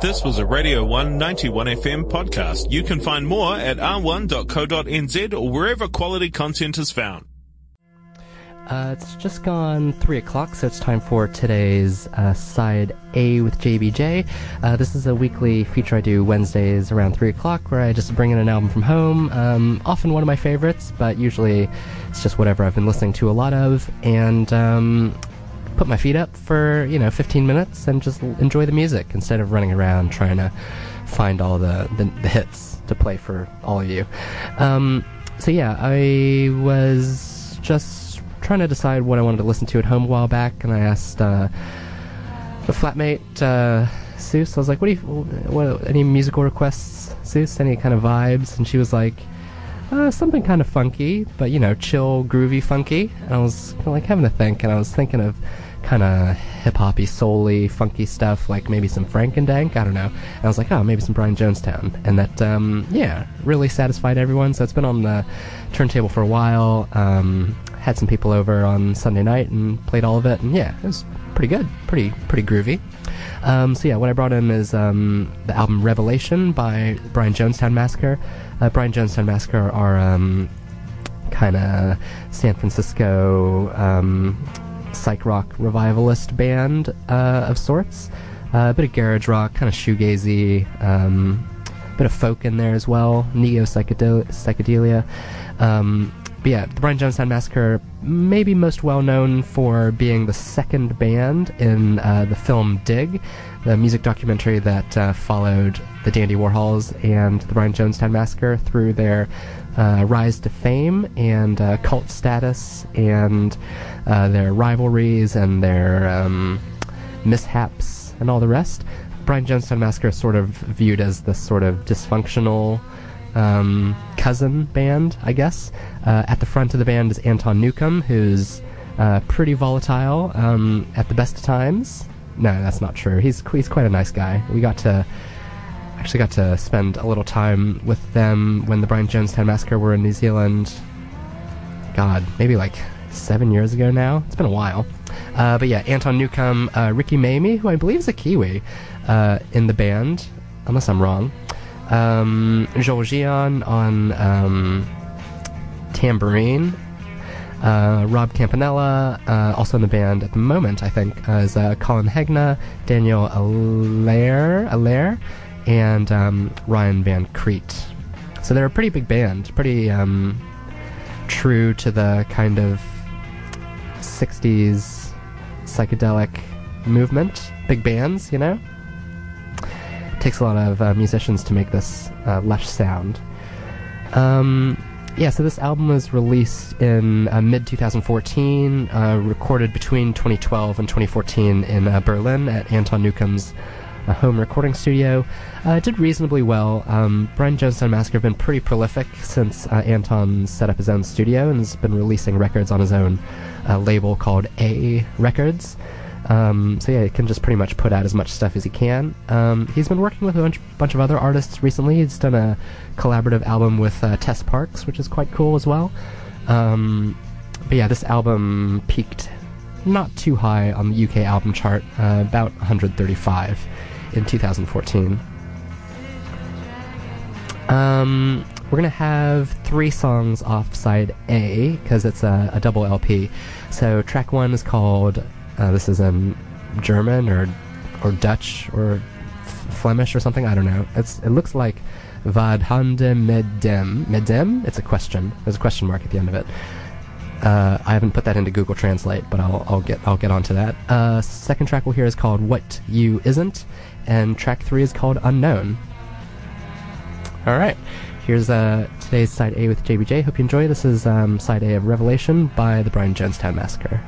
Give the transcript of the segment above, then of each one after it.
This was a Radio 191 FM podcast. You can find more at r1.co.nz or wherever quality content is found. Uh, it's just gone 3 o'clock, so it's time for today's uh, Side A with JBJ. Uh, this is a weekly feature I do Wednesdays around 3 o'clock where I just bring in an album from home. Um, often one of my favorites, but usually it's just whatever I've been listening to a lot of. And um, put my feet up for you know 15 minutes and just enjoy the music instead of running around trying to find all the, the, the hits to play for all of you. Um, so yeah, I was just trying to decide what I wanted to listen to at home a while back, and I asked uh, a flatmate uh, Seuss. I was like, "What do you? What, any musical requests, Seuss? Any kind of vibes?" And she was like. Uh, something kind of funky, but you know, chill, groovy, funky. And I was kind of like having to think, and I was thinking of kind of hip hoppy, souly, funky stuff, like maybe some Frank-N-Dank. I don't know. And I was like, oh, maybe some Brian Jonestown, and that, um, yeah, really satisfied everyone. So it's been on the turntable for a while. Um, had some people over on Sunday night and played all of it, and yeah, it was pretty good, pretty pretty groovy. Um, so yeah, what I brought in is um, the album Revelation by Brian Jonestown Massacre. Uh, Brian Jonestown Massacre are um, kind of San Francisco um, psych rock revivalist band uh, of sorts. Uh, a bit of garage rock, kind of shoegazy, um, bit of folk in there as well, neo psychedelia. Um, but yeah, the Brian Jonestown Massacre, maybe most well known for being the second band in uh, the film Dig, the music documentary that uh, followed the Dandy Warhols and the Brian Jonestown Massacre through their uh, rise to fame and uh, cult status and uh, their rivalries and their um, mishaps and all the rest. Brian Jonestown Massacre is sort of viewed as this sort of dysfunctional um, cousin band, I guess. Uh, at the front of the band is Anton Newcombe, who's uh, pretty volatile um, at the best of times. No, that's not true. He's he's quite a nice guy. We got to actually got to spend a little time with them when the Brian Jonestown Massacre were in New Zealand. God, maybe like seven years ago now. It's been a while. Uh, but yeah, Anton Newcombe, uh, Ricky Maymi, who I believe is a Kiwi uh, in the band, unless I'm wrong. Um, Joel Gion on um, tambourine. Uh, Rob Campanella, uh, also in the band at the moment, I think, uh, is Collin Hegna, Daniel Allaire, Allaire and um, Ryan Van Kriedt. So they're a pretty big band, pretty um, true to the kind of 60s psychedelic movement. Big bands, you know? Takes a lot of uh, musicians to make this uh, lush sound. Um, yeah, so this album was released in uh, mid 2014, uh, recorded between 2012 and 2014 in uh, Berlin at Anton Newcombe's a home recording studio. Uh, it did reasonably well. Um, Brian Jonestown Massacre have been pretty prolific since uh, Anton set up his own studio and has been releasing records on his own uh, label called A Records. Um, so yeah, he can just pretty much put out as much stuff as he can. Um, he's been working with a bunch, bunch, of other artists recently. He's done a collaborative album with uh, Tess Parks, which is quite cool as well. Um, but yeah, this album peaked not too high on the UK album chart, uh, about 135 in 2014. Um, we're gonna have three songs off side A because it's a, a, double LP. So track one is called. Uh, this is in German or or Dutch or Flemish or something. I don't know. It's it looks like Vad hande med dem. Med dem? It's a question. There's a question mark at the end of it. Uh, I haven't put that into Google Translate, but I'll, I'll get I'll get onto that. Uh, second track we'll hear is called "What You Isn't," and track three is called "Unknown." All right, here's uh, today's side A with JBJ. Hope you enjoy. This is um, side A of Revelation by the Brian Jonestown Massacre.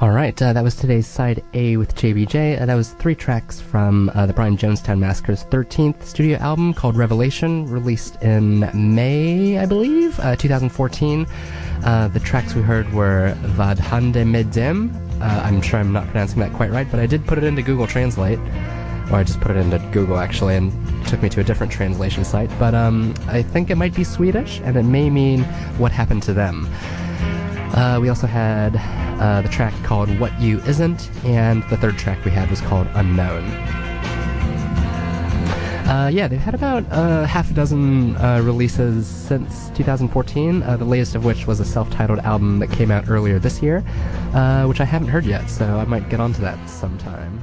All right, uh, that was today's side A with JBJ. Uh, that was three tracks from uh, the Brian Jonestown Massacre's 13th studio album called Revelation, released in May, I believe, uh, 2014. Uh, the tracks we heard were Vadhande Medem. Uh, I'm sure I'm not pronouncing that quite right, but I did put it into Google Translate. Or I just put it into Google actually and took me to a different translation site. But um, I think it might be Swedish, and it may mean what happened to them. We also had uh, the track called What You Isn't, and the third track we had was called Unknown. Uh, yeah, they've had about uh, half a dozen uh, releases since 2014, uh, the latest of which was a self titled album that came out earlier this year, uh, which I haven't heard yet, so I might get onto that sometime.